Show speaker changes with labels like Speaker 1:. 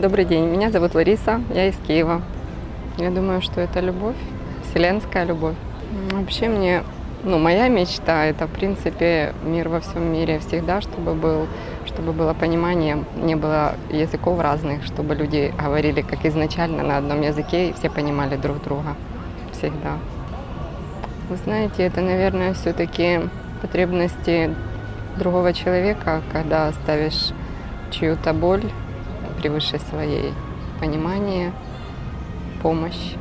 Speaker 1: Добрый день, меня зовут Лариса, я из Киева. Я думаю, что это любовь, вселенская любовь. Вообще мне, ну, моя мечта – это, в принципе, мир во всем мире всегда, чтобы был, чтобы было понимание, не было языков разных, чтобы люди говорили как изначально на одном языке и все понимали друг друга всегда. Вы знаете, это, наверное, все-таки потребности другого человека, когда ставишь чью-то боль превыше своей, понимание, помощь.